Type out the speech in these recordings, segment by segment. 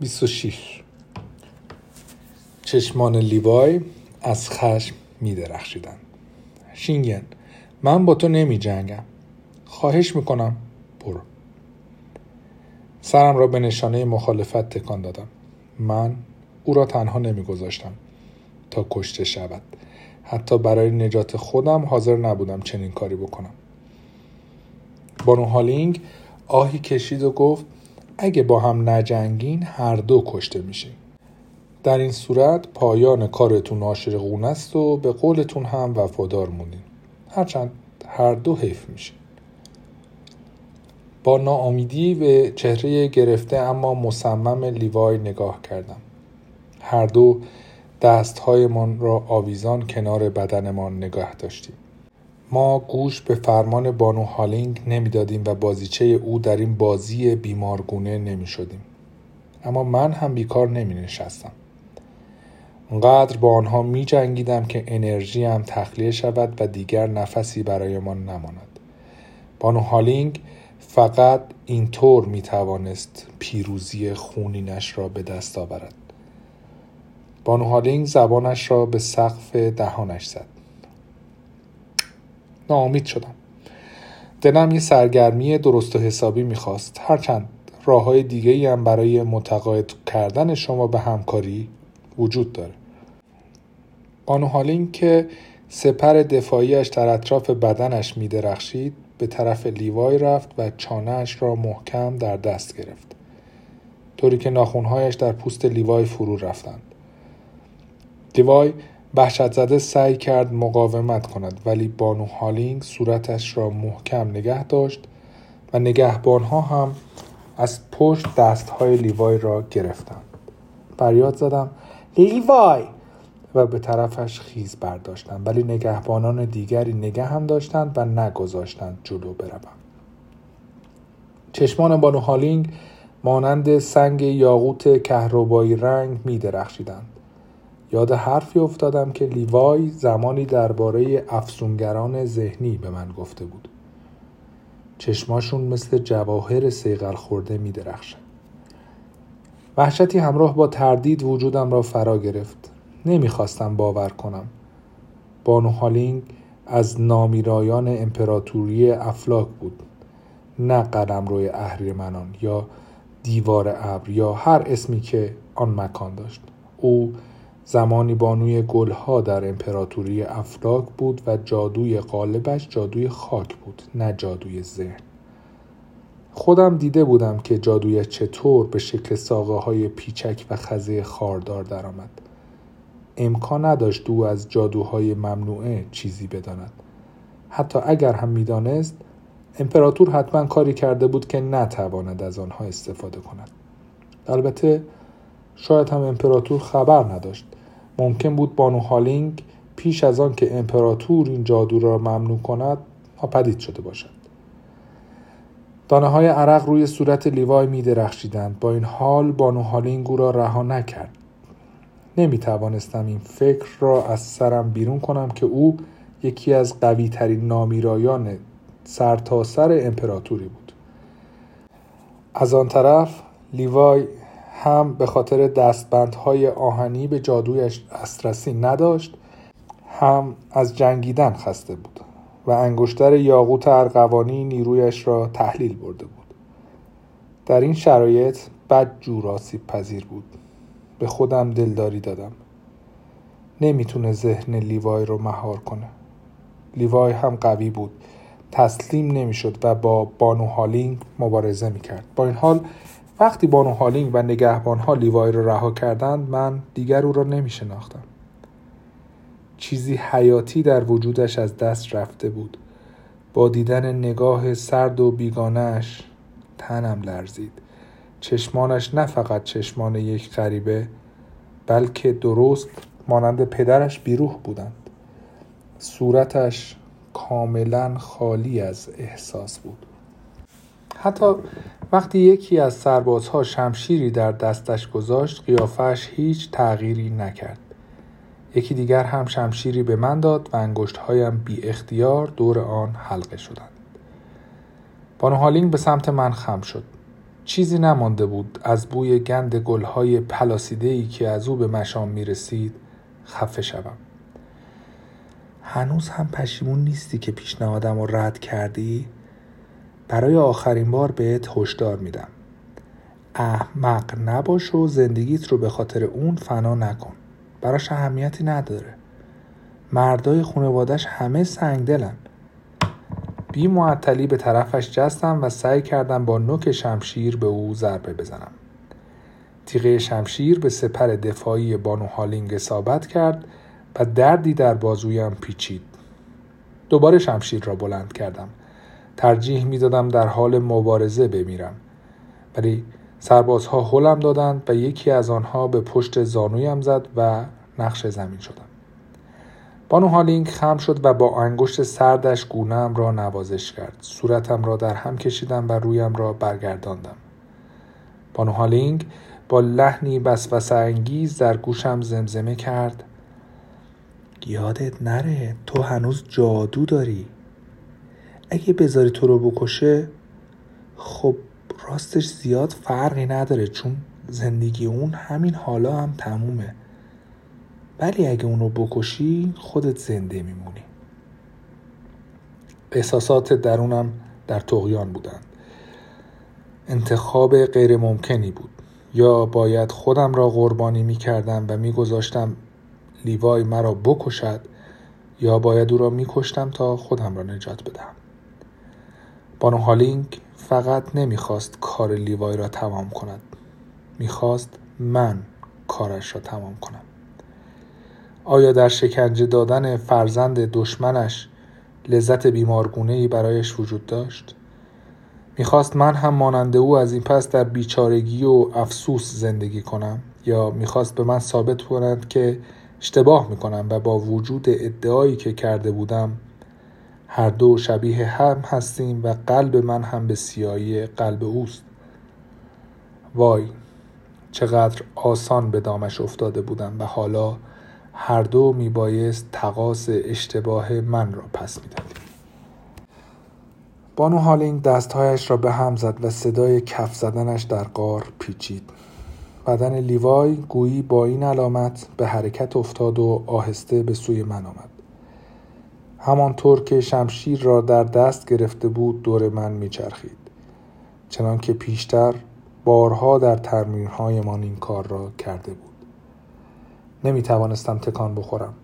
26 چشمان لیوای از خشم می درخشیدن شینگن من با تو نمی جنگم خواهش می‌کنم برو. سرم را به نشانه مخالفت تکان دادم. من او را تنها نمیگذاشتم تا کشته شود. حتی برای نجات خودم حاضر نبودم چنین کاری بکنم. بانو هالینگ آهی کشید و گفت اگه با هم نجنگین هر دو کشته میشیم در این صورت پایان کارتون عاشقونه است و به قولتون هم وفادار مونین هرچند هر دو حیف میشه. با ناامیدی به چهره گرفته اما مصمم لیوای نگاه کردم. هر دو دستهایمان را آویزان کنار بدنمان نگاه داشتیم. ما گوش به فرمان بانو هالینگ نمی‌دادیم و بازیچه او در این بازی بیمارگونه نمی شدیم. اما من هم بیکار نمی نشستم. اونقدر با آنها می جنگیدم که انرژی تخلیه شود و دیگر نفسی برایمان نماند. بانو هالینگ فقط اینطور می توانست پیروزی خونینش را به دست آورد. بانو هالینگ زبانش را به سقف دهانش زد. ناامید شدم. دلم یه سرگرمی درست و حسابی می‌خواست. هرچند راه های دیگه هم برای متقاعد کردن شما به همکاری وجود داره. بانو هالین که سپر دفاعیش در اطراف بدنش میدرخشید به طرف لیوای رفت و چانهاش را محکم در دست گرفت. طوری که ناخونهایش در پوست لیوای فرو رفتند. لیوای وحشت زده سعی کرد مقاومت کند ولی بانو هالینگ صورتش را محکم نگه داشت و نگهبانها هم از پشت دستهای لیوای را گرفتند. فریاد زدم لیوای! و به طرفش خیز برداشتم ولی نگهبانان دیگری نگه هم داشتند و نگذاشتند جلو بروم. چشمان بانو هالینگ مانند سنگ یاقوت کهربایی رنگ می درخشیدند یاد حرفی افتادم که لیوای زمانی درباره افسونگران ذهنی به من گفته بود. چشماشون مثل جواهر سیغل خورده می درخشن. وحشتی همراه با تردید وجودم را فرا گرفت. نمی‌خواستم باور کنم. بانو هالینگ از نامیرایان امپراتوری افلاک بود. نه قلم روی اهریمنان یا دیوار ابر یا هر اسمی که آن مکان داشت. او زمانی بانوی گلها در امپراتوری افلاک بود و جادوی غالبش جادوی خاک بود نه جادوی ذهن. خودم دیده بودم که جادوی چطور به شکل ساقه های پیچک و خزه خاردار درآمد. امکان نداشت او از جادوهای ممنوعه چیزی بداند. حتی اگر هم می‌دانست امپراتور حتما کاری کرده بود که نتواند از آنها استفاده کند. البته شاید هم امپراتور خبر نداشت. ممکن بود بانو هالینگ پیش از آن که امپراتور این جادو را ممنوع کند ناپدید شده باشد. دانه های عرق روی صورت لیوای می درخشیدند با این حال بانو هالینگ او را رها نکرد. نمی توانستم این فکر را از سرم بیرون کنم که او یکی از قوی ترین نامیرایان سرتاسر سر امپراتوری بود. از آن طرف لیوای هم به خاطر دستبندهای آهنی به جادویش دسترسی نداشت هم از جنگیدن خسته بود و انگشتر یاقوت ارغوانی نیرویش را تحلیل برده بود. در این شرایط بد جور آسیب پذیر بود. به خودم دلداری دادم. نمی‌تونه ذهن لیوای رو مهار کنه. لیوای هم قوی بود. تسلیم نمی‌شد و با بانو هالینگ مبارزه می‌کرد. با این حال وقتی بانو هالینگ و نگهبانها لیوای را رها کردند من دیگر او را نمی شناختم. چیزی حیاتی در وجودش از دست رفته بود. با دیدن نگاه سرد و بیگانش تنم لرزید. چشمانش نه فقط چشمان یک غریبه بلکه درست مانند پدرش بیروح بودند. صورتش کاملا خالی از احساس بود. حتی وقتی یکی از سربازها شمشیری در دستش گذاشت قیافش هیچ تغییری نکرد یکی دیگر هم شمشیری به من داد و انگشتهایم بی اختیار دور آن حلقه شدند بانو هالینگ به سمت من خم شد چیزی نمانده بود از بوی گند گلهای پلاسیدهی که از او به مشام می رسید خفه شوم. هنوز هم پشیمون نیستی که پیشنهادم رو رد کردی؟ برای آخرین بار بهت هشدار میدم. احمق نباش و زندگیت رو به خاطر اون فنا نکن. براش اهمیتی نداره. مردای خانوادش همه سنگدلن. بی معطلی به طرفش جستم و سعی کردم با نوک شمشیر به او ضربه بزنم. تیغه شمشیر به سپر دفاعی بانو هالینگ اصابت کرد و دردی در بازویم پیچید. دوباره شمشیر را بلند کردم. ترجیح می دادم در حال مبارزه بمیرم. ولی سربازها هلم دادند و یکی از آنها به پشت زانویم زد و نقش زمین شدم. بانو هالینگ خم شد و با انگشت سردش گونم را نوازش کرد. صورتم را در هم کشیدم و رویم را برگرداندم. بانو هالینگ با لحنی بسوسه انگیز در گوشم زمزمه کرد یادت نره تو هنوز جادو داری اگه بذاری تو رو بکشه خب راستش زیاد فرقی نداره چون زندگی اون همین حالا هم تمومه. ولی اگه اونو بکشی خودت زنده میمونی. احساسات درونم در تغیان بودند. انتخاب غیر ممکنی بود. یا باید خودم را قربانی می کردم و می گذاشتم لیوای مرا بکشد یا باید او را می کشتم تا خودم را نجات بدهم. بانو هالینگ فقط نمی‌خواست کار لیوای را تمام کند می‌خواست من کارش را تمام کنم آیا در شکنجه دادن فرزند دشمنش لذت بیمارگونه برایش وجود داشت؟ می‌خواست من هم مانند او از این پس در بیچارگی و افسوس زندگی کنم یا می‌خواست به من ثابت کند که اشتباه می‌کنم و با وجود ادعایی که کرده بودم هر دو شبیه هم هستیم و قلب من هم به سیایی قلب اوست. وای چقدر آسان به دامش افتاده بودم و حالا هر دو میبایست تقاس اشتباه من را پس می‌دادیم. بانو هالینگ دستهایش را به هم زد و صدای کف زدنش در قار پیچید. بدن لیوای گویی با این علامت به حرکت افتاد و آهسته به سوی من آمد. همانطور که شمشیر را در دست گرفته بود دور من میچرخید. چنان که پیشتر بارها در ترمینهایمان این کار را کرده بود. نمی توانستم تکان بخورم.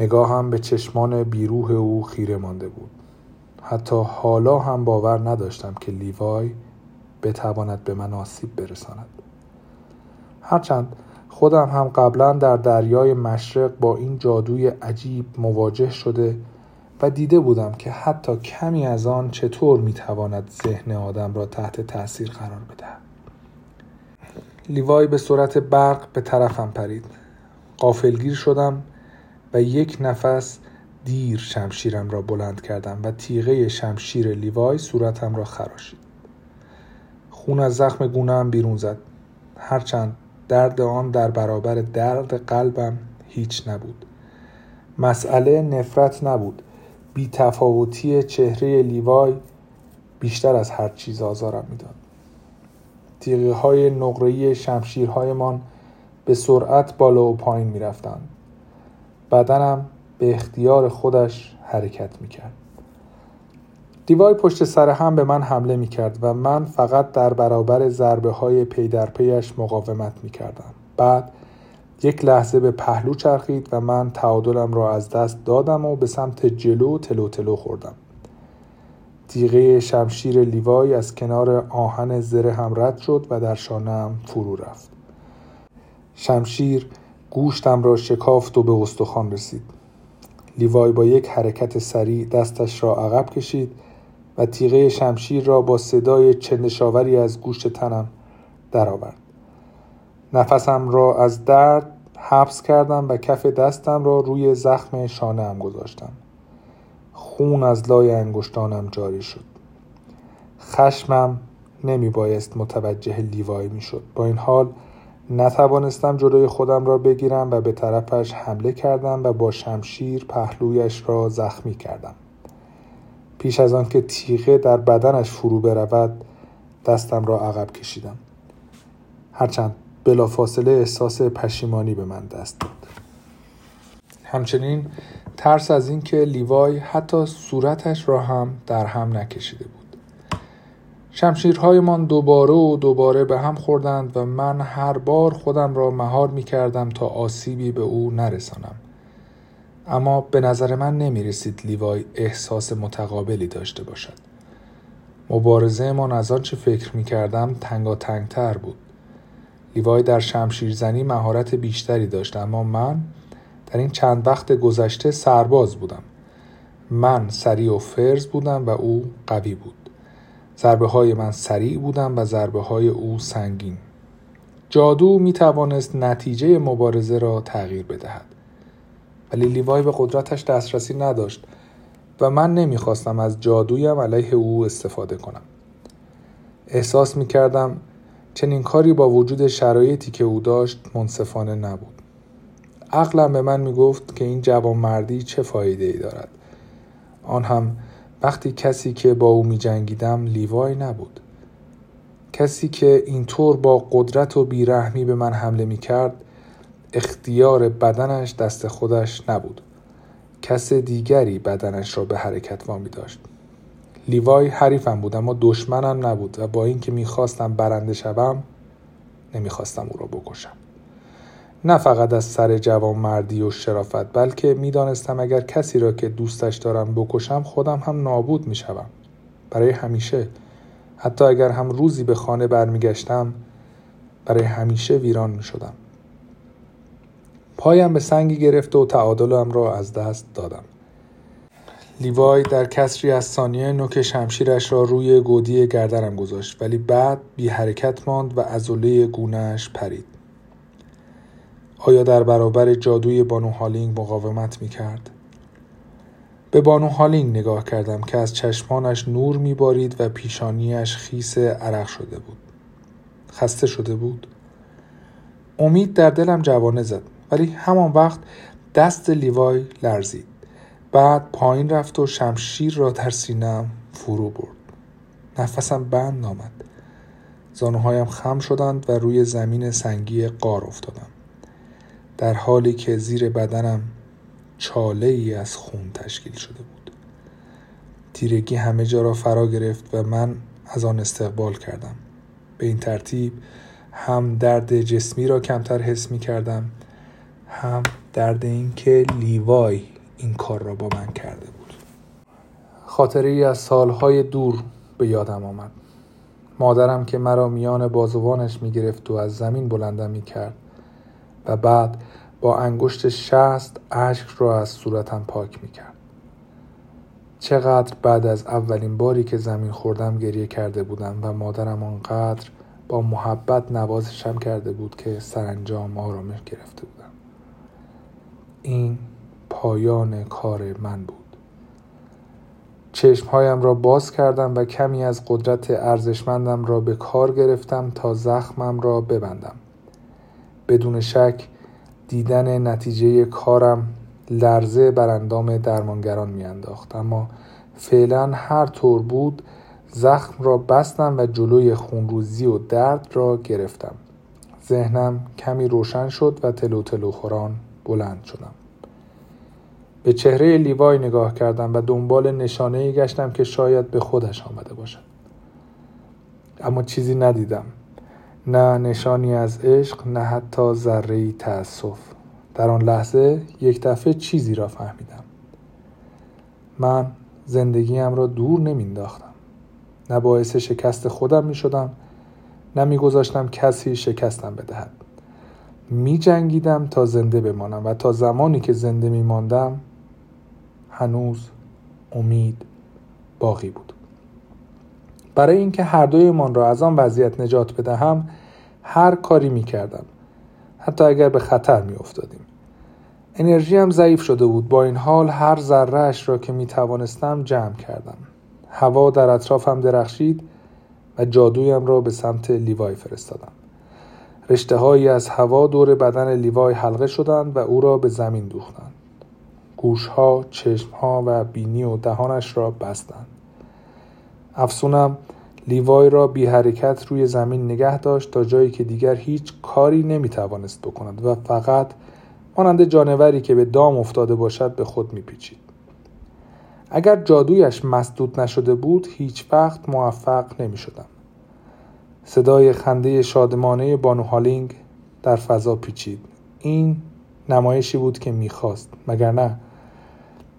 نگاهم به چشمان بیروح او خیره مانده بود. حتی حالا هم باور نداشتم که لیوای بتواند به من آسیب برساند. هرچند خودم هم قبلا در دریای مشرق با این جادوی عجیب مواجه شده و دیده بودم که حتی کمی از آن چطور می‌تواند ذهن آدم را تحت تاثیر قرار بدهد. لیوای به صورت برق به طرفم پرید. قافلگیر شدم و یک نفس دیر شمشیرم را بلند کردم و تیغه شمشیر لیوای صورتم را خراشید. خون از زخم گونهام بیرون زد. هرچند درد آن در برابر درد قلبم هیچ نبود مسئله نفرت نبود بی تفاوتی چهره لیوای بیشتر از هر چیز آزارم می‌داد تیغه های نقره‌ای شمشیرهایمان به سرعت بالا و پایین می رفتند. بدنم به اختیار خودش حرکت می کرد. دیوای پشت سر هم به من حمله می کرد و من فقط در برابر ضربه های پی در پیش مقاومت می کردم. بعد یک لحظه به پهلو چرخید و من تعادلم را از دست دادم و به سمت جلو تلو تلو خوردم. تیغه شمشیر لیوای از کنار آهن زره هم رد شد و در شانم فرو رفت. شمشیر گوشتم را شکافت و به استخوان رسید. لیوای با یک حرکت سریع دستش را عقب کشید تیغه شمشیر را با صدای چندشاوری از گوشت تنم درآورد. نفسم را از درد حبس کردم و کف دستم را روی زخم شانه هم گذاشتم. خون از لای انگشتانم جاری شد. خشمم نمی بایست متوجه لیوای می شد. با این حال نتوانستم جلوی خودم را بگیرم و به طرفش حمله کردم و با شمشیر پهلویش را زخمی کردم پیش از آنکه تیغه در بدنش فرو برود دستم را عقب کشیدم. هرچند بلافاصله احساس پشیمانی به من دست داد. همچنین ترس از اینکه لیوای حتی صورتش را هم در هم نکشیده بود. شمشیرهایمان دوباره و دوباره به هم خوردند و من هر بار خودم را مهار می کردم تا آسیبی به او نرسانم. اما به نظر من نمی رسید لیوای احساس متقابلی داشته باشد. مبارزه من از آنچه فکر می کردم تنگا تر بود. لیوای در شمشیرزنی مهارت بیشتری داشت اما من در این چند وقت گذشته سرباز بودم. من سریع و فرز بودم و او قوی بود. ضربه های من سریع بودم و ضربه های او سنگین. جادو می توانست نتیجه مبارزه را تغییر بدهد. ولی لیوای به قدرتش دسترسی نداشت و من نمی‌خواستم از جادویم علیه او استفاده کنم. احساس می کردم چنین کاری با وجود شرایطی که او داشت منصفانه نبود. عقلم به من می گفت که این جوانمردی چه فایده ای دارد. آن هم وقتی کسی که با او می جنگیدم لیوای نبود. کسی که اینطور با قدرت و بیرحمی به من حمله می کرد اختیار بدنش دست خودش نبود. کس دیگری بدنش را به حرکت وامی داشت. لیوای حریفم بود اما دشمنم نبود و با اینکه می‌خواستم برنده شوم نمی‌خواستم او را بکشم. نه فقط از سر جوان مردی و شرافت بلکه می‌دانستم اگر کسی را که دوستش دارم بکشم خودم هم نابود می‌شوم. برای همیشه. حتی اگر هم روزی به خانه برمیگشتم برای همیشه ویران می‌شدم. پایم به سنگی گرفت و تعادلم را از دست دادم. لیوای در کسری از ثانیه نوک شمشیرش را روی گودی گردنم گذاشت ولی بعد بی حرکت ماند و عضله گونهش پرید. آیا در برابر جادوی بانو هالینگ مقاومت می کرد؟ به بانو هالینگ نگاه کردم که از چشمانش نور می بارید و پیشانیش خیس عرق شده بود. خسته شده بود. امید در دلم جوانه زد. ولی همان وقت دست لیوای لرزید. بعد پایین رفت و شمشیر را در سینم فرو برد. نفسم بند آمد. زانوهایم خم شدند و روی زمین سنگی قار افتادم. در حالی که زیر بدنم چاله ای از خون تشکیل شده بود. تیرگی همه جا را فرا گرفت و من از آن استقبال کردم. به این ترتیب هم درد جسمی را کمتر حس می کردم هم درد اینکه لیوای این کار را با من کرده بود خاطره ای از سالهای دور به یادم آمد مادرم که مرا میان بازوانش می گرفت و از زمین بلندم می کرد و بعد با انگشت شست اشک را از صورتم پاک می کرد. چقدر بعد از اولین باری که زمین خوردم گریه کرده بودم و مادرم آنقدر با محبت نوازشم کرده بود که سرانجام آرامش گرفته بودم. این پایان کار من بود. چشمهایم را باز کردم و کمی از قدرت ارزشمندم را به کار گرفتم تا زخمم را ببندم. بدون شک دیدن نتیجه کارم لرزه بر اندام درمانگران میانداخت. اما فعلا هر طور بود زخم را بستم و جلوی خونروزی و درد را گرفتم. ذهنم کمی روشن شد و تلو تلو خوران بلند شدم. به چهره لیوای نگاه کردم و دنبال نشانه ای گشتم که شاید به خودش آمده باشد. اما چیزی ندیدم. نه نشانی از عشق نه حتی ذره تأسف. در آن لحظه یک دفعه چیزی را فهمیدم. من زندگیم را دور نمینداختم نه باعث شکست خودم می شدم نه می گذاشتم کسی شکستم بدهد. می جنگیدم تا زنده بمانم و تا زمانی که زنده می ماندم هنوز امید باقی بود. برای اینکه هر دویمان را از آن وضعیت نجات بدهم هر کاری می کردم حتی اگر به خطر می افتادیم انرژی هم ضعیف شده بود. با این حال هر ذرهش را که می توانستم جمع کردم. هوا در اطرافم درخشید و جادویم را به سمت لیوای فرستادم. رشته هایی از هوا دور بدن لیوای حلقه شدند و او را به زمین دوختند گوشها، چشمها و بینی و دهانش را بستند. افسونم لیوای را بی حرکت روی زمین نگه داشت تا جایی که دیگر هیچ کاری نمی توانست بکند و فقط مانند جانوری که به دام افتاده باشد به خود میپیچید اگر جادویش مسدود نشده بود هیچ وقت موفق نمی شدم. صدای خنده شادمانه بانو هالینگ در فضا پیچید. این نمایشی بود که می‌خواست مگر نه؟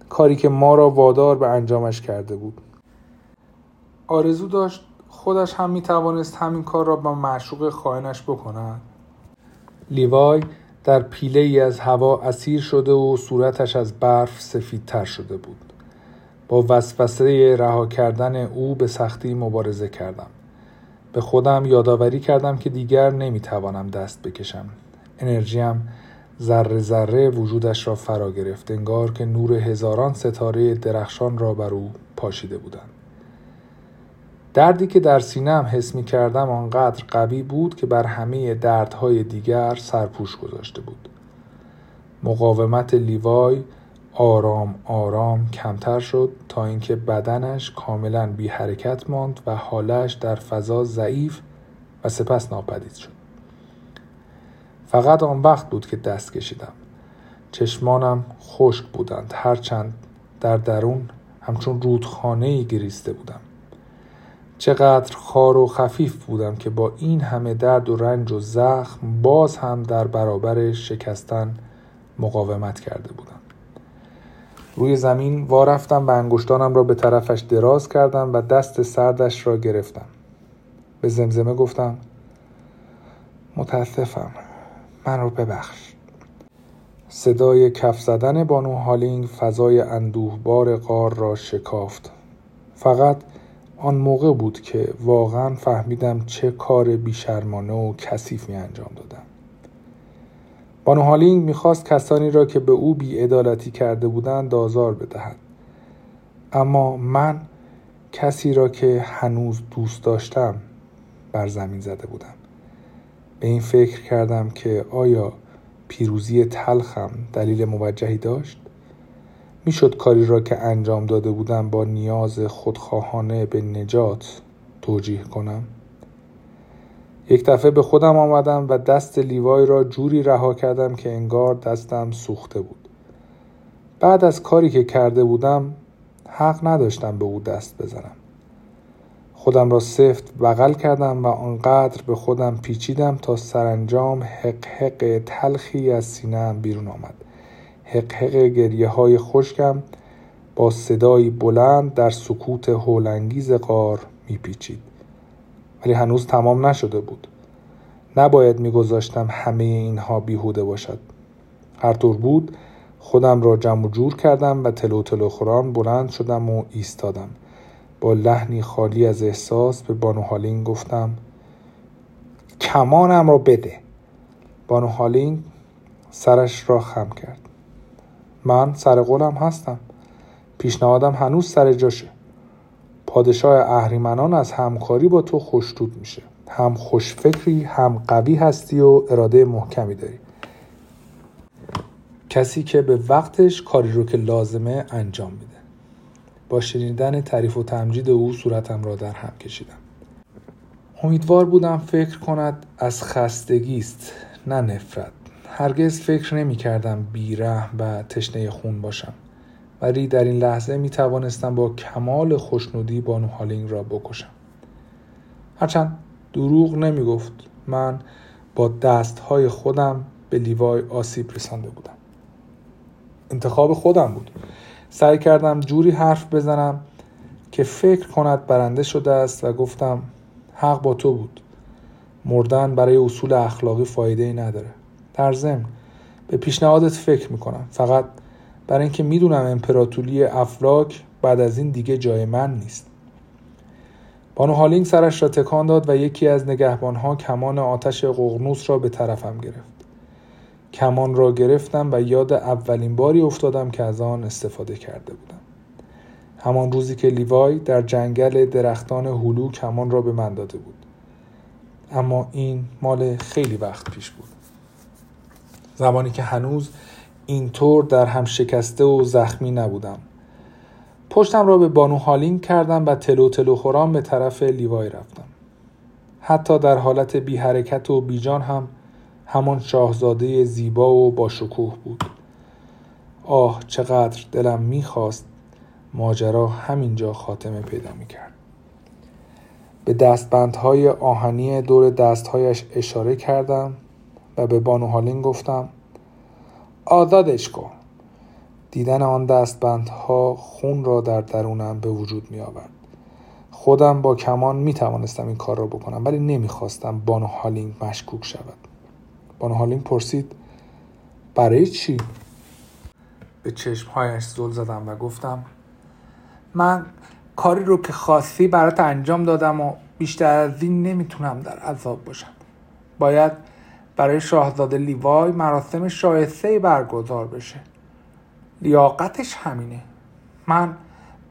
کاری که ما را وادار به انجامش کرده بود. آرزو داشت خودش هم می‌توانست همین کار را با معشوق خواهنش بکند. لیوای در پیله ای از هوا اسیر شده و صورتش از برف سفیدتر شده بود. با وسوسه رها کردن او به سختی مبارزه کردم. به خودم یادآوری کردم که دیگر نمی‌توانم دست بکشم. انرژیم ذره ذره وجودش را فرا گرفت انگار که نور هزاران ستاره درخشان را بر او پاشیده بودند. دردی که در سینم حس می کردم آنقدر قوی بود که بر همه دردهای دیگر سرپوش گذاشته بود. مقاومت لیوای آرام آرام کمتر شد تا اینکه بدنش کاملا بی حرکت ماند و حالش در فضا ضعیف و سپس ناپدید شد. فقط آن وقت بود که دست کشیدم. چشمانم خشک بودند هرچند در درون همچون رودخانه ای گریسته بودم. چقدر خار و خفیف بودم که با این همه درد و رنج و زخم باز هم در برابر شکستن مقاومت کرده بودم. روی زمین وارفتم و انگشتانم را به طرفش دراز کردم و دست سردش را گرفتم. به زمزمه گفتم متاسفم من رو ببخش. صدای کف زدن بانو هالینگ فضای اندوهبار غار را شکافت. فقط آن موقع بود که واقعا فهمیدم چه کار بیشرمانه و کثیفی انجام دادم. بانو هالینگ می‌خواست کسانی را که به او بیعدالتی کرده بودند دازار بدهد. اما من کسی را که هنوز دوست داشتم بر زمین زده بودم. به این فکر کردم که آیا پیروزی تلخم دلیل موجهی داشت؟ می‌شد کاری را که انجام داده بودم با نیاز خودخواهانه به نجات توجیه کنم؟ یک دفعه به خودم آمدم و دست لیوای را جوری رها کردم که انگار دستم سوخته بود. بعد از کاری که کرده بودم حق نداشتم به او دست بزنم. خودم را سفت بغل کردم و آنقدر به خودم پیچیدم تا سرانجام حق حق تلخی از سینهام بیرون آمد. حق گریه های خشکم با صدایی بلند در سکوت هولانگیز غار میپیچید. ولی هنوز تمام نشده بود. نباید میگذاشتم همه اینها بیهوده باشد. هر طور بود خودم را جمع جور کردم و تلو تلو خوران بلند شدم و ایستادم. با لحنی خالی از احساس به بانو هالینگ گفتم کمانم را بده. بانو هالینگ سرش را خم کرد. من سر قولم هستم. پیشنهادم هنوز سر جاشه. پادشاه اهریمنان از همکاری با تو خوشتود میشه. هم خوشفکری هم قوی هستی و اراده محکمی داری. کسی که به وقتش کاری رو که لازمه انجام میده. با شنیدن تعریف و تمجید او صورتم را در هم کشیدم. امیدوار بودم فکر کند از خستگی است نه نفرت. هرگز فکر نمی کردم بیره و تشنه خون باشم. ولی در این لحظه می توانستم با کمال خوشنودی بانو هالینگ را بکشم. هرچند دروغ نمی گفت من با دستهای خودم به لیوای آسیب رسانده بودم. انتخاب خودم بود. سعی کردم جوری حرف بزنم که فکر کند برنده شده است و گفتم حق با تو بود. مردن برای اصول اخلاقی فایده ای نداره. در ضمن به پیشنهادت فکر می‌کنم فقط برای اینکه می‌دونم امپراتوری افلاک بعد از این دیگه جای من نیست. بانو هالینگ سرش را تکان داد و یکی از نگهبانها کمان آتش قغنوس را به طرفم گرفت. کمان را گرفتم و یاد اولین باری افتادم که از آن استفاده کرده بودم. همان روزی که لیوای در جنگل درختان هلو کمان را به من داده بود. اما این مال خیلی وقت پیش بود. زمانی که هنوز اینطور در هم شکسته و زخمی نبودم. پشتم را به بانو هالینگ کردم و تلو تلو خوران به طرف لیوای رفتم. حتی در حالت بی حرکت و بیجان هم همان شاهزاده زیبا و با شکوه بود. آه چقدر دلم می‌خواست ماجرا همینجا خاتمه پیدا می‌کرد. به دستبندهای آهنی دور دستهایش اشاره کردم و به بانو هالین گفتم آزادش کن دیدن آن دستبندها خون را در درونم به وجود می آورد. خودم با کمان می توانستم این کار را بکنم ولی نمی‌خواستم بانو هالینگ مشکوک شود بانو هالینگ پرسید برای چی؟ به چشمهایش زل زدم و گفتم من کاری رو که خاصی برات انجام دادم و بیشتر از این نمی‌تونم در عذاب باشم باید برای شاهزاده لیوای مراسم شایسته برگزار بشه. لیاقتش همینه. من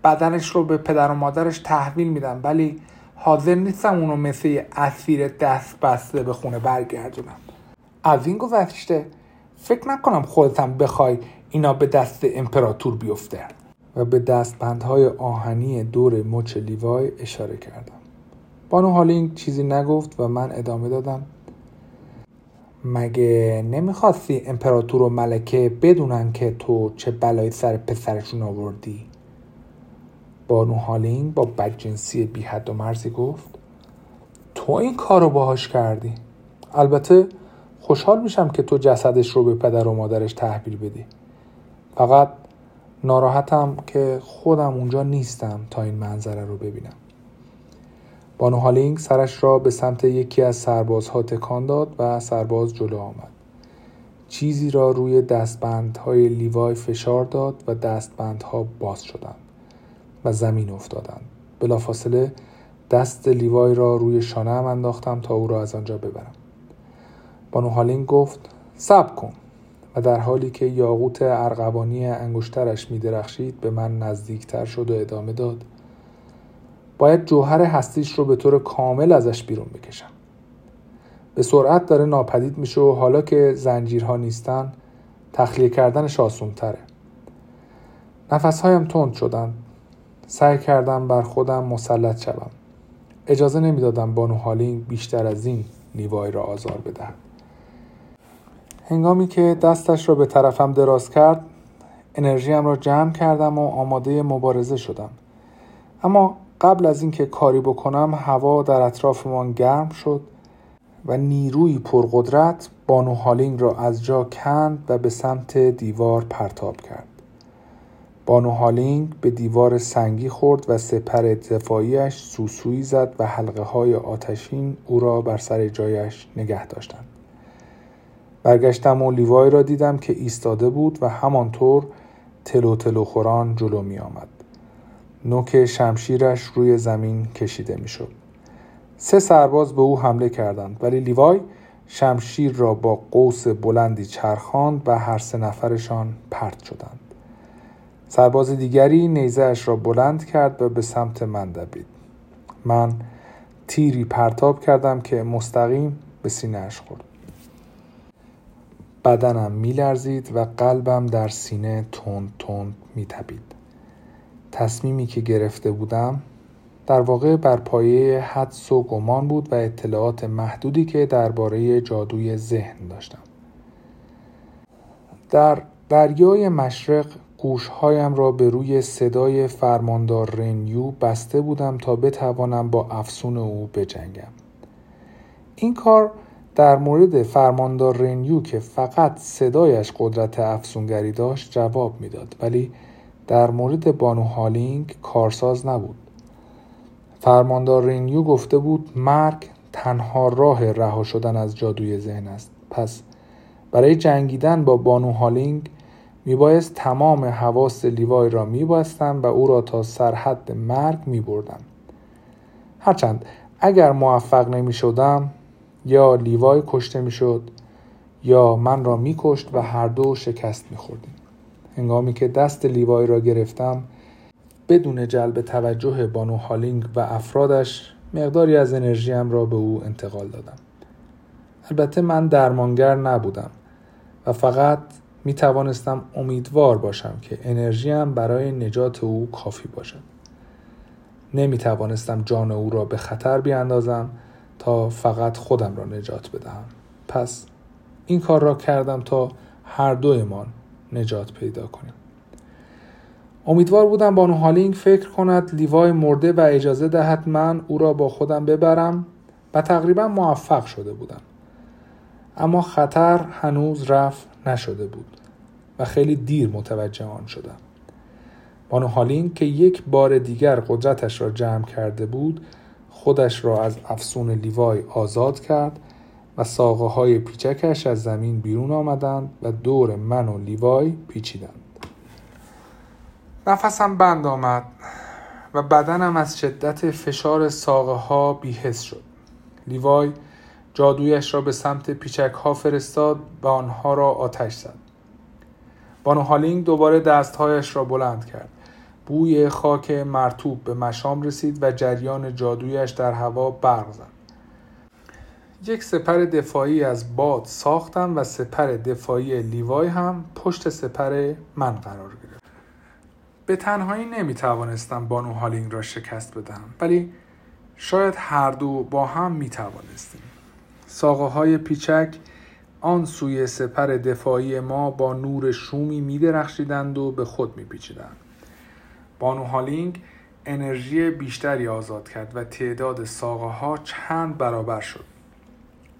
بدنش رو به پدر و مادرش تحویل میدم ولی حاضر نیستم اونو مثل اسیر دست بسته به خونه برگردونم. از این گذشته فکر نکنم خودتم بخوای اینا به دست امپراتور بیفته. و به دستبندهای آهنی دور مچ لیوای اشاره کردم. بانو هالینگ چیزی نگفت و من ادامه دادم. مگه نمی‌خواستی امپراتور و ملکه بدونن که تو چه بلایی سر پسرشون آوردی؟ بانو هالینگ با بدجنسی بی حد و مرزی گفت تو این کارو باهاش کردی. البته خوشحال میشم که تو جسدش رو به پدر و مادرش تحویل بدی. فقط ناراحتم که خودم اونجا نیستم تا این منظره رو ببینم. بانو هالینگ سرش را به سمت یکی از سربازها تکان داد و سرباز جلو آمد. چیزی را روی دستبندهای لیوای فشار داد و دستبندها باز شدند و زمین افتادند. بلافاصله دست لیوای را روی شانه انداختم تا او را از آنجا ببرم. بانو هالینگ گفت صبر کن. و در حالی که یاقوت ارغوانی انگشترش می درخشید به من نزدیکتر شد و ادامه داد. باید جوهر هستیش رو به طور کامل ازش بیرون بکشم به سرعت داره ناپدید میشه و حالا که زنجیرها نیستن تخلیه کردنش آسون تره نفسهایم تند شدن. سعی کردم بر خودم مسلط شوم. اجازه نمی‌دادم بانو هالینگ بیشتر از این لیوای را آزار بدهد. هنگامی که دستش را به طرفم دراز کرد انرژیم را جمع کردم و آماده مبارزه شدم. اما قبل از اینکه کاری بکنم هوا در اطرافمان گرم شد و نیروی پرقدرت بانو هالینگ را از جا کند و به سمت دیوار پرتاب کرد بانو هالینگ به دیوار سنگی خورد و سپر دفاعیش سوسویی زد و حلقه های آتشین او را بر سر جایش نگه داشتند برگشتم و لیوای را دیدم که ایستاده بود و همانطور تلو تلو خوران جلو می آمد. نوک شمشیرش روی زمین کشیده می شد. سه سرباز به او حمله کردند ولی لیوای شمشیر را با قوس بلندی چرخاند و هر سه نفرشان پرت شدند. سرباز دیگری نیزهش را بلند کرد و به سمت من دوید. من تیری پرتاب کردم که مستقیم به سینهاش خورد. بدنم میلرزید و قلبم در سینه تند تند میتپید تصمیمی که گرفته بودم در واقع بر پایه حدس و گمان بود و اطلاعات محدودی که درباره جادوی ذهن داشتم. در دریای مشرق گوشهایم را به روی صدای فرماندار رنیو بسته بودم تا بتوانم با افسون او بجنگم. این کار در مورد فرماندار رنیو که فقط صدایش قدرت افسونگری داشت جواب می‌داد ولی در مورد بانو هالینگ کارساز نبود. فرماندار رنیو گفته بود مرگ تنها راه رها شدن از جادوی ذهن است. پس برای جنگیدن با بانو هالینگ میبایست تمام حواس لیوای را میبستم و او را تا سرحد مرگ میبردم هرچند اگر موفق نمی شدم یا لیوای کشته می‌شد یا من را میکشت و هر دو شکست میخوردیم. هنگامی که دست لیوای را گرفتم بدون جلب توجه بانو هالینگ و افرادش مقداری از انرژیم را به او انتقال دادم البته من درمانگر نبودم و فقط می توانستم امیدوار باشم که انرژیم برای نجات او کافی باشد. نمی توانستم جان او را به خطر بیاندازم تا فقط خودم را نجات بدهم. پس این کار را کردم تا هر دویمان نجات پیدا کنیم. امیدوار بودم بانو هالینگ فکر کند لیوای مرده و اجازه دهد من او را با خودم ببرم و تقریبا موفق شده بودم. اما خطر هنوز رفت نشده بود و خیلی دیر متوجه آن شدم. بانو هالینگ که یک بار دیگر قدرتش را جمع کرده بود خودش را از افسون لیوای آزاد کرد ساقه های پیچکش از زمین بیرون آمدند و دور من و لیوای پیچیدند. نفسم بند آمد و بدنم از شدت فشار ساقه ها بیحس شد. لیوای جادویش را به سمت پیچک ها فرستاد و آنها را آتش زد. بانو هالینگ دوباره دستهایش را بلند کرد. بوی خاک مرتوب به مشام رسید و جریان جادویش در هوا برق زد. یک سپر دفاعی از باد ساختم و سپر دفاعی لیوای هم پشت سپر من قرار گرفت. به تنهایی نمی توانستم بانو هالینگ را شکست بدهم ولی شاید هر دو با هم می توانستیم. ساقه های پیچک آن سوی سپر دفاعی ما با نور شومی می درخشیدند و به خود می پیچیدند. بانو هالینگ انرژی بیشتری آزاد کرد و تعداد ساقه ها چند برابر شد.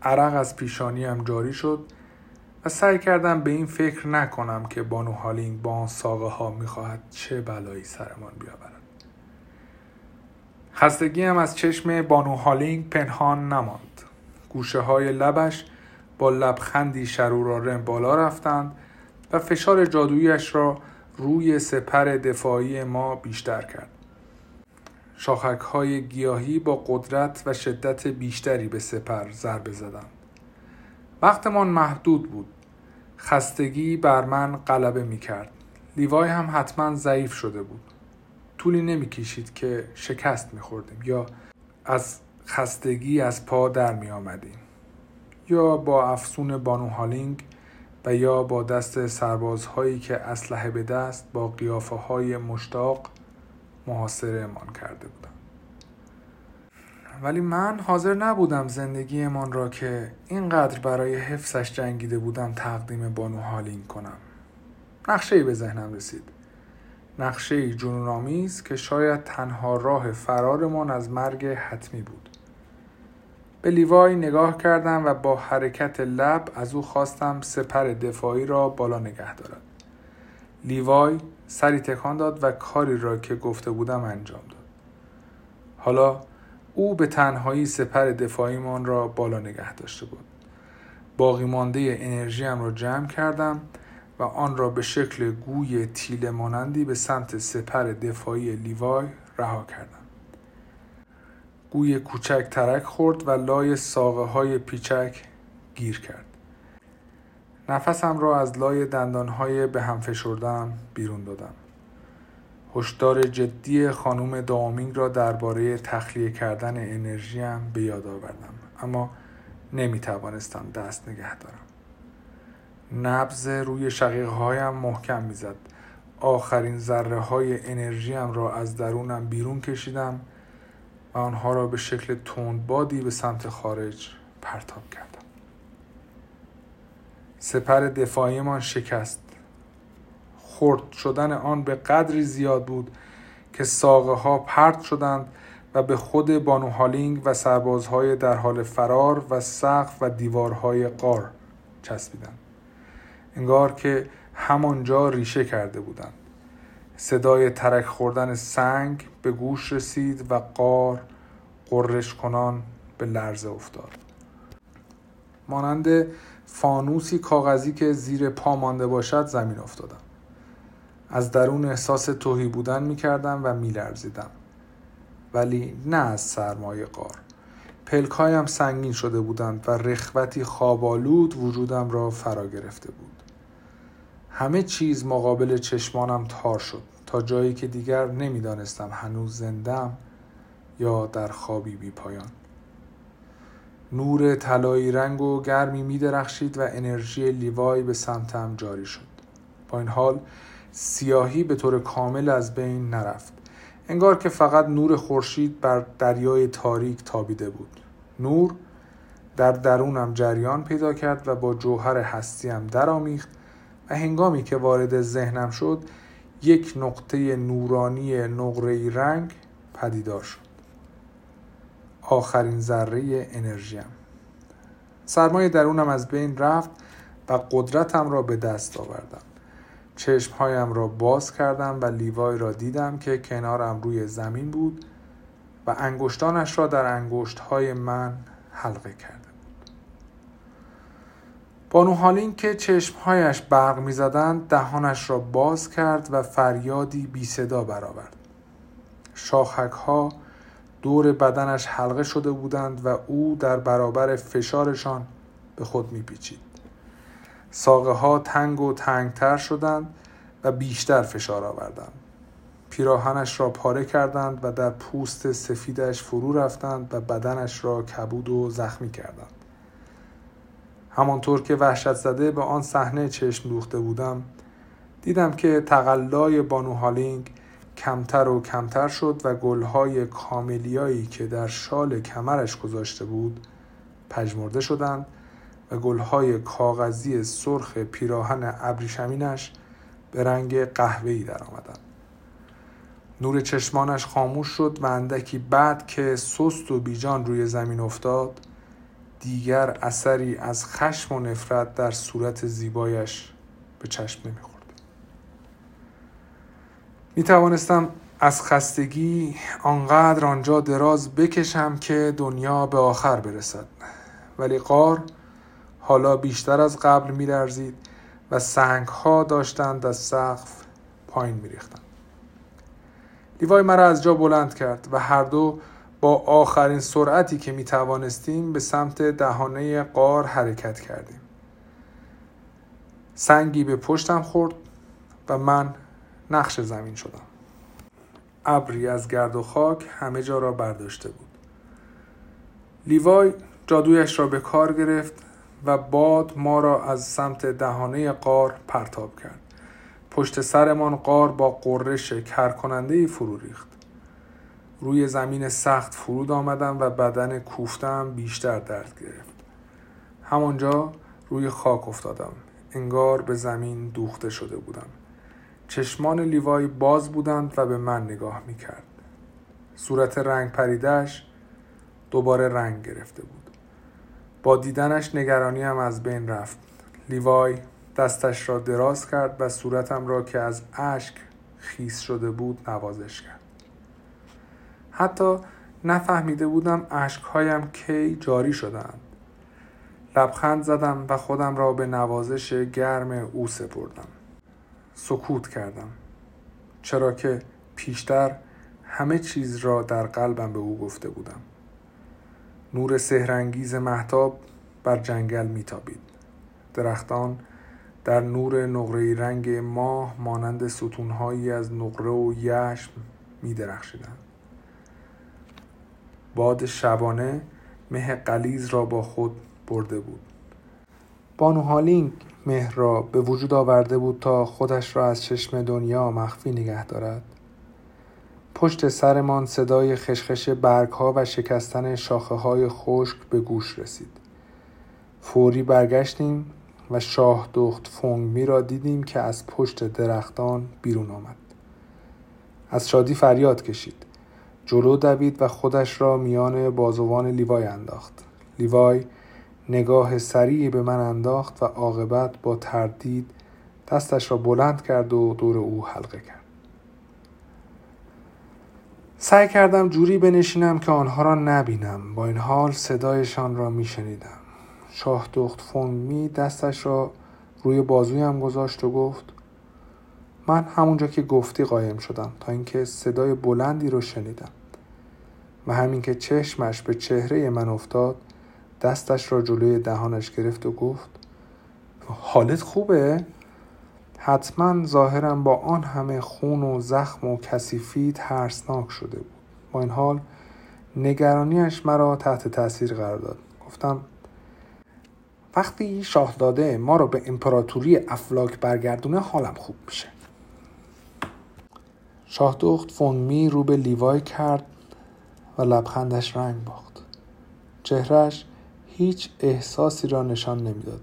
عرق از پیشانیم جاری شد و سعی کردم به این فکر نکنم که بانو هالینگ با آن ساقه ها می‌خواهد چه بلایی سرمان بیاورد. خستگی هم از چشم بانو هالینگ پنهان نماند. گوشه های لبش با لبخندی شرورارم بالا رفتند و فشار جادویش را روی سپر دفاعی ما بیشتر کرد. شاخک های گیاهی با قدرت و شدت بیشتری به سپر ضربه زدند. وقتمان محدود بود. خستگی بر من غلبه می کرد. لیوای هم حتما ضعیف شده بود. طولی نمی کشید که شکست می خوردیم یا از خستگی از پا در می آمدیم. یا با افسون بانو هالینگ و یا با دست سربازهایی که اسلحه به دست با قیافه های مشتاق محاصره امان کرده بودم. ولی من حاضر نبودم زندگیمان را که اینقدر برای حفظش جنگیده بودم تقدیم بانو هالینگ کنم. نقشه ای به ذهنم رسید. نقشه جنونآمیز که شاید تنها راه فرارمان از مرگ حتمی بود. به لیوای نگاه کردم و با حرکت لب از او خواستم سپر دفاعی را بالا نگه دارد. لیوای سری تکان داد و کاری را که گفته بودم انجام داد. حالا او به تنهایی سپر دفاعیمان را بالا نگه داشته بود. باقی مانده انرژیم را جمع کردم و آن را به شکل گوی تیل مانندی به سمت سپر دفاعی لیوای رها کردم. گوی کوچک ترک خورد و لای ساقه های پیچک گیر کرد. نفسم را از لای دندانهای به هم فشردم بیرون دادم. هشدار جدی خانم دامینگ را درباره تخلیه کردن انرژیم به یاد آوردم اما نمی توانستم دست نگه دارم. نبز روی شقیقه هایم محکم می‌زد. آخرین ذره های انرژیم را از درونم بیرون کشیدم و آنها را به شکل تندبادی به سمت خارج پرتاب کردم سپر دفاعیمان شکست. خرد شدن آن به قدری زیاد بود که ساقه ها پرت شدند و به خود بانو هالینگ و سربازهای در حال فرار و سقف و دیوارهای قار چسبیدند. انگار که همانجا ریشه کرده بودند. صدای ترک خوردن سنگ به گوش رسید و قار قررش کنان به لرزه افتاد. مانند فانوسی کاغذی که زیر پا مانده باشد زمین افتادم. از درون احساس توهی بودن می کردم و می لرزیدم. ولی نه از سرمایه قار. پلکایم سنگین شده بودند و رخوتی خوابالود وجودم را فرا گرفته بود. همه چیز مقابل چشمانم تار شد تا جایی که دیگر نمی‌دانستم هنوز زندم یا در خوابی بی پایان نور طلایی رنگ و گرمی می درخشید و انرژی لیوای به سمتم جاری شد. با این حال سیاهی به طور کامل از بین نرفت. انگار که فقط نور خورشید بر دریای تاریک تابیده بود. نور در درونم جریان پیدا کرد و با جوهر هستیم درآمیخت و هنگامی که وارد ذهنم شد یک نقطه نورانی نقره رنگ پدیدار شد. آخرین ذره انرژیم. سرمایه درونم از بین رفت و قدرتم را به دست آوردم. چشمهایم را باز کردم و لیوای را دیدم که کنارم روی زمین بود و انگشتانش را در انگشتهای من حلقه کرده بود. بانو هالین که چشمهایش برق می‌زدند دهانش را باز کرد و فریادی بی صدا برآورد. شاخک ها دور بدنش حلقه شده بودند و او در برابر فشارشان به خود میپیچید. ساقه ها تنگ و تنگتر شدند و بیشتر فشار آوردند. پیراهنش را پاره کردند و در پوست سفیدش فرو رفتند و بدنش را کبود و زخمی کردند. همانطور که وحشت زده به آن صحنه چشم دوخته بودم دیدم که تقلای بانو هالینگ کمتر و کمتر شد و گلهای کاملیایی که در شال کمرش گذاشته بود پژمرده شدند و گلهای کاغذی سرخ پیراهن ابریشمینش به رنگ قهوه‌ای درآمدند. نور چشمانش خاموش شد و اندکی بعد که سست و بیجان روی زمین افتاد دیگر اثری از خشم و نفرت در صورت زیبایش به چشم نمی‌خورد می توانستم از خستگی آنقدر آنجا دراز بکشم که دنیا به آخر برسد ولی قار حالا بیشتر از قبل می درزید و سنگ ها داشتند از سقف پایین می ریختند. لیوای مرا از جا بلند کرد و هر دو با آخرین سرعتی که می توانستیم به سمت دهانه قار حرکت کردیم. سنگی به پشتم خورد و من نقش زمین شدم. ابری از گرد و خاک همه جا را برداشته بود. لیوای جادویش را به کار گرفت و باد ما را از سمت دهانه قار پرتاب کرد. پشت سرمان قار با قررش کرکننده فرو ریخت. روی زمین سخت فرود آمدم و بدن کوفتم بیشتر درد گرفت. همانجا روی خاک افتادم. انگار به زمین دوخته شده بودم. چشمان لیوای باز بودند و به من نگاه می کرد. صورت رنگ پریدهش دوباره رنگ گرفته بود. با دیدنش نگرانیم از بین رفت. لیوای دستش را دراز کرد و صورتم را که از اشک خیس شده بود نوازش کرد. حتی نفهمیده بودم اشکهایم کی جاری شدند. لبخند زدم و خودم را به نوازش گرم او سپردم. سکوت کردم. چرا که پیشتر همه چیز را در قلبم به او گفته بودم. نور سهرنگیز محتاب بر جنگل میتابید. درختان در نور نقره رنگ ماه مانند ستونهایی از نقره و یشم می درخشیدند. باد شبانه مه قلیز را با خود برده بود. بانو هالینگ مه را به وجود آورده بود تا خودش را از چشم دنیا مخفی نگه دارد. پشت سرمان صدای خشخش برگها و شکستن شاخه های خشک به گوش رسید. فوری برگشتیم و شاه دخت فونگمی را دیدیم که از پشت درختان بیرون آمد. از شادی فریاد کشید. جلو دوید و خودش را میان بازوان لیوای انداخت. لیوای نگاه سریعی به من انداخت و عاقبت با تردید دستش را بلند کرد و دور او حلقه کرد. سعی کردم جوری بنشینم که آنها را نبینم با این حال صدایشان را میشنیدم شاه دخت فونگمی دستش را روی بازویم گذاشت و گفت من همونجا که گفتی قایم شدم تا اینکه صدای بلندی رو شنیدم و همین که چشمش به چهره من افتاد دستش را جلوی دهانش گرفت و گفت حالت خوبه؟ حتما ظاهرم با آن همه خون و زخم و کثیفی ترسناک شده بود. با این حال نگرانیش مرا تحت تاثیر قرار داد. گفتم وقتی شاهزاده ما رو به امپراتوری افلاک برگردونه حالم خوب میشه. شاهدخت فونگمی رو به لیوای کرد و لبخندش رنگ باخت. چهرش هیچ احساسی را نشان نمی‌داد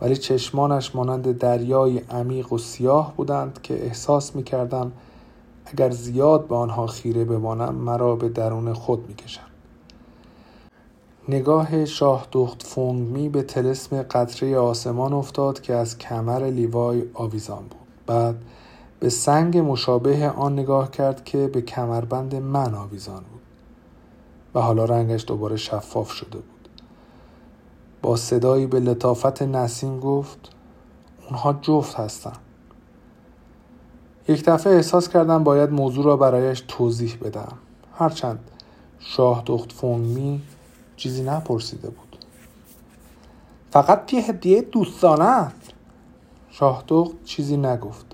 ولی چشمانش مانند دریای عمیق و سیاه بودند که احساس می کردم اگر زیاد به آنها خیره بمانم مرا به درون خود می کشم. نگاه شاه دخت فونگمی به تلسم قطره آسمان افتاد که از کمر لیوای آویزان بود. بعد به سنگ مشابه آن نگاه کرد که به کمربند من آویزان بود. و حالا رنگش دوباره شفاف شده بود. با صدایی به لطافت نسیم گفت اونها جفت هستن. یک دفعه احساس کردم باید موضوع را برایش توضیح بدم. هرچند شاه دخت فونگمی چیزی نپرسیده بود. فقط یه هدیه دوستانه است. شاهدخت چیزی نگفت.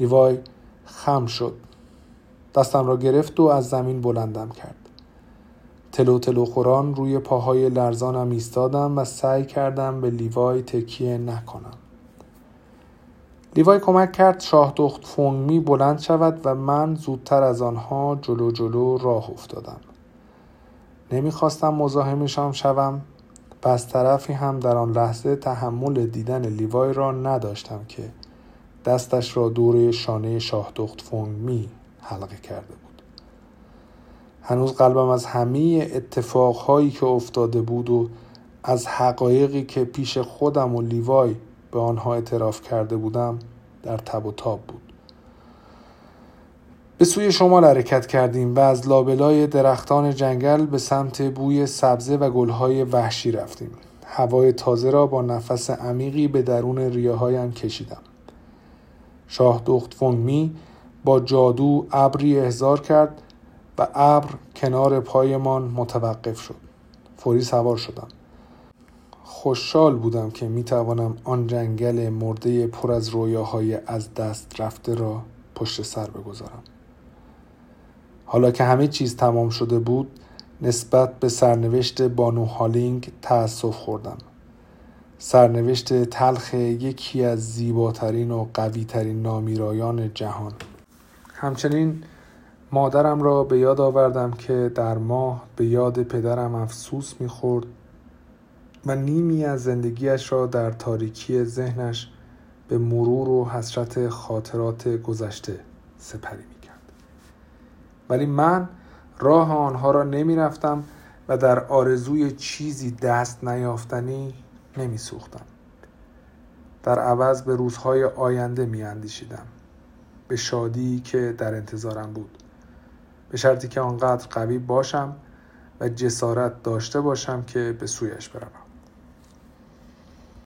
لیوای خم شد. دستم را گرفت و از زمین بلندم کرد. تلو تلو خوران روی پاهای لرزانم ایستادم و سعی کردم به لیوای تکیه نکنم. لیوای کمک کرد شاهدخت فونگمی بلند شود و من زودتر از آنها جلو جلو راه افتادم. نمی‌خواستم مزاحمشان شوم. و از طرفی هم در آن لحظه تحمل دیدن لیوای را نداشتم که دستش را دور شانه شاهدخت فونگمی حلقه کرده بود. هنوز قلبم از همه اتفاقهایی که افتاده بود و از حقایقی که پیش خودم و لیوای به آنها اعتراف کرده بودم در تب و تاب بود به سوی شمال حرکت کردیم و از لابلای درختان جنگل به سمت بوی سبزه و گلهای وحشی رفتیم. هوای تازه را با نفس عمیقی به درون ریاهایم کشیدم. شاه دخت فونگمی با جادو ابری احضار کرد و ابر کنار پایمان متوقف شد. فوری سوار شدم. خوشحال بودم که می توانم آن جنگل مرده پر از رویاهای از دست رفته را پشت سر بگذارم. حالا که همه چیز تمام شده بود نسبت به سرنوشت بانو هالینگ تأسف خوردم سرنوشت تلخ یکی از زیباترین و قویترین نامیرایان جهان همچنین مادرم را به یاد آوردم که در ماه به یاد پدرم افسوس می‌خورد و نیمی از زندگیش را در تاریکی ذهنش به مرور و حسرت خاطرات گذشته سپری ولی من راه آنها را نمی رفتم و در آرزوی چیزی دست نیافتنی نمی سوختم. در عوض به روزهای آینده می اندیشیدم. به شادی که در انتظارم بود. به شرطی که آنقدر قوی باشم و جسارت داشته باشم که به سویش بروم.